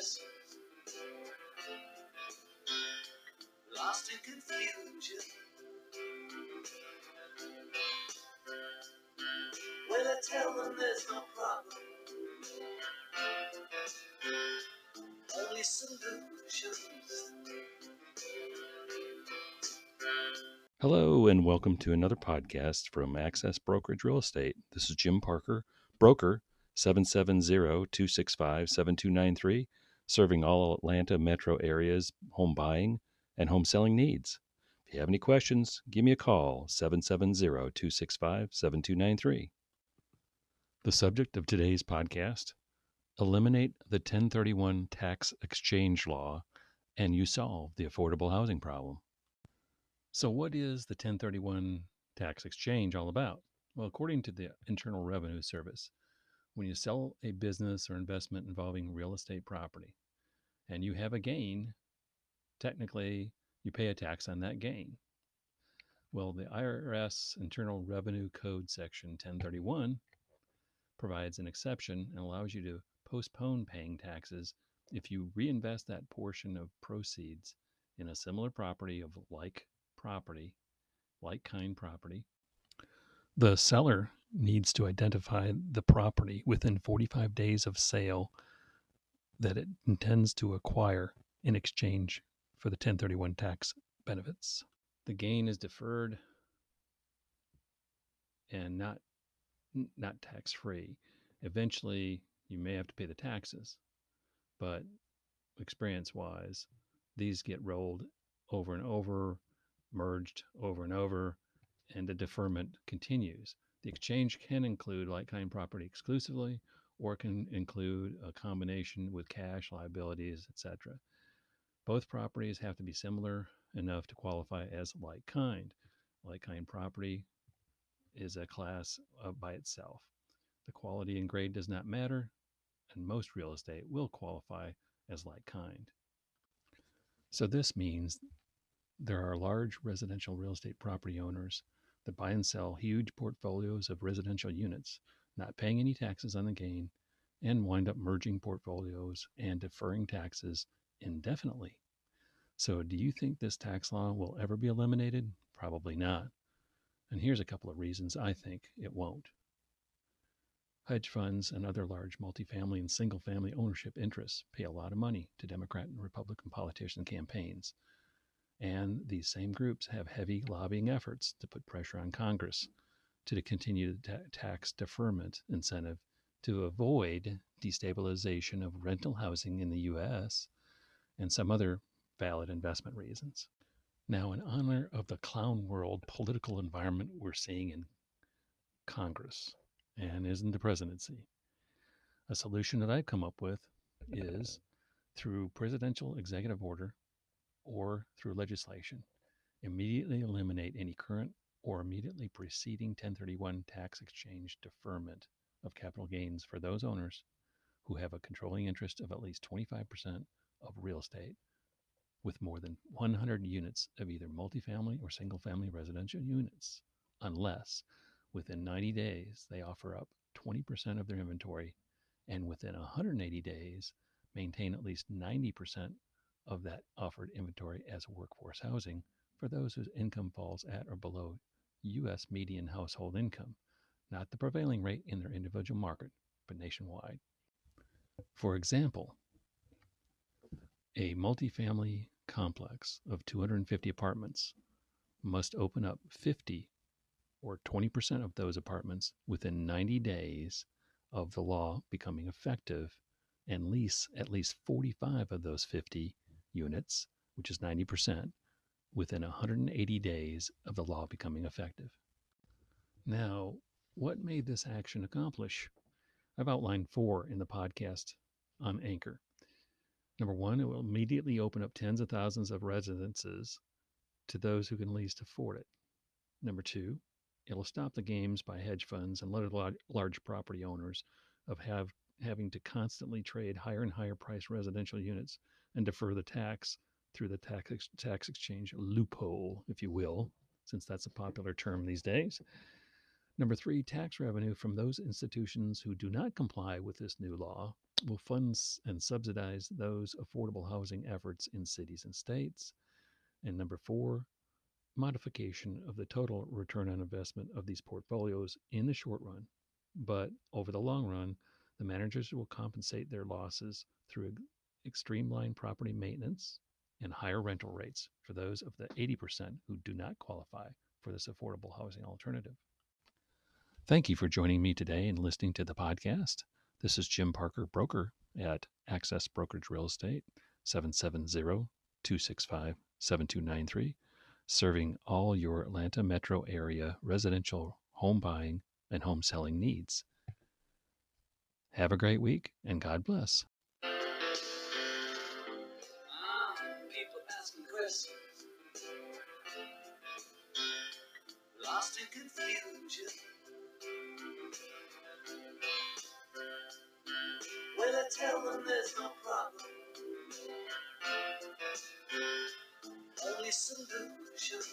addresses. Lost in confusion. Well, I tell them there's no problem. Only solutions. Hello, and welcome to another podcast from Access Brokerage Real Estate. This is Jim Parker, broker 770 265 7293, serving all Atlanta metro areas home buying and home selling needs. If you have any questions, give me a call 770 265 7293. The subject of today's podcast Eliminate the 1031 tax exchange law, and you solve the affordable housing problem. So, what is the 1031 tax exchange all about? Well, according to the Internal Revenue Service, when you sell a business or investment involving real estate property and you have a gain, technically you pay a tax on that gain. Well, the IRS Internal Revenue Code section 1031 provides an exception and allows you to postpone paying taxes if you reinvest that portion of proceeds in a similar property of like property, like kind property. The seller needs to identify the property within 45 days of sale that it intends to acquire in exchange for the 1031 tax benefits. The gain is deferred and not not tax free. Eventually, you may have to pay the taxes, but experience wise, these get rolled over and over merged over and over, and the deferment continues. The exchange can include like kind property exclusively, or can include a combination with cash, liabilities, etc. Both properties have to be similar enough to qualify as like kind. Like kind property is a class uh, by itself. The quality and grade does not matter, and most real estate will qualify as like kind. So this means there are large residential real estate property owners that buy and sell huge portfolios of residential units, not paying any taxes on the gain, and wind up merging portfolios and deferring taxes indefinitely. So, do you think this tax law will ever be eliminated? Probably not. And here's a couple of reasons I think it won't. Hedge funds and other large multifamily and single family ownership interests pay a lot of money to Democrat and Republican politician campaigns and these same groups have heavy lobbying efforts to put pressure on Congress to continue the ta- tax deferment incentive to avoid destabilization of rental housing in the U.S. and some other valid investment reasons. Now, in honor of the clown world political environment we're seeing in Congress and is in the presidency, a solution that I've come up with is through presidential executive order or through legislation, immediately eliminate any current or immediately preceding 1031 tax exchange deferment of capital gains for those owners who have a controlling interest of at least 25% of real estate with more than 100 units of either multifamily or single family residential units, unless within 90 days they offer up 20% of their inventory and within 180 days maintain at least 90% of that offered inventory as workforce housing for those whose income falls at or below U.S. median household income, not the prevailing rate in their individual market, but nationwide. For example, a multifamily complex of 250 apartments must open up 50 or 20% of those apartments within 90 days of the law becoming effective and lease at least 45 of those 50 units, which is 90%, within 180 days of the law becoming effective. Now, what may this action accomplish? I've outlined four in the podcast on Anchor. Number one, it will immediately open up tens of thousands of residences to those who can least afford it. Number two, it'll stop the games by hedge funds and other large property owners of have, having to constantly trade higher and higher priced residential units and defer the tax through the tax, ex- tax exchange loophole, if you will, since that's a mm-hmm. popular term these days. Number three, tax revenue from those institutions who do not comply with this new law will fund and subsidize those affordable housing efforts in cities and states. And number four, modification of the total return on investment of these portfolios in the short run. But over the long run, the managers will compensate their losses through streamlined property maintenance and higher rental rates for those of the 80% who do not qualify for this affordable housing alternative. Thank you for joining me today and listening to the podcast. This is Jim Parker, broker at Access Brokerage Real Estate, 770 265 7293, serving all your Atlanta metro area residential home buying and home selling needs. Have a great week and God bless. Lost in confusion. When I tell them there's no problem, only solutions.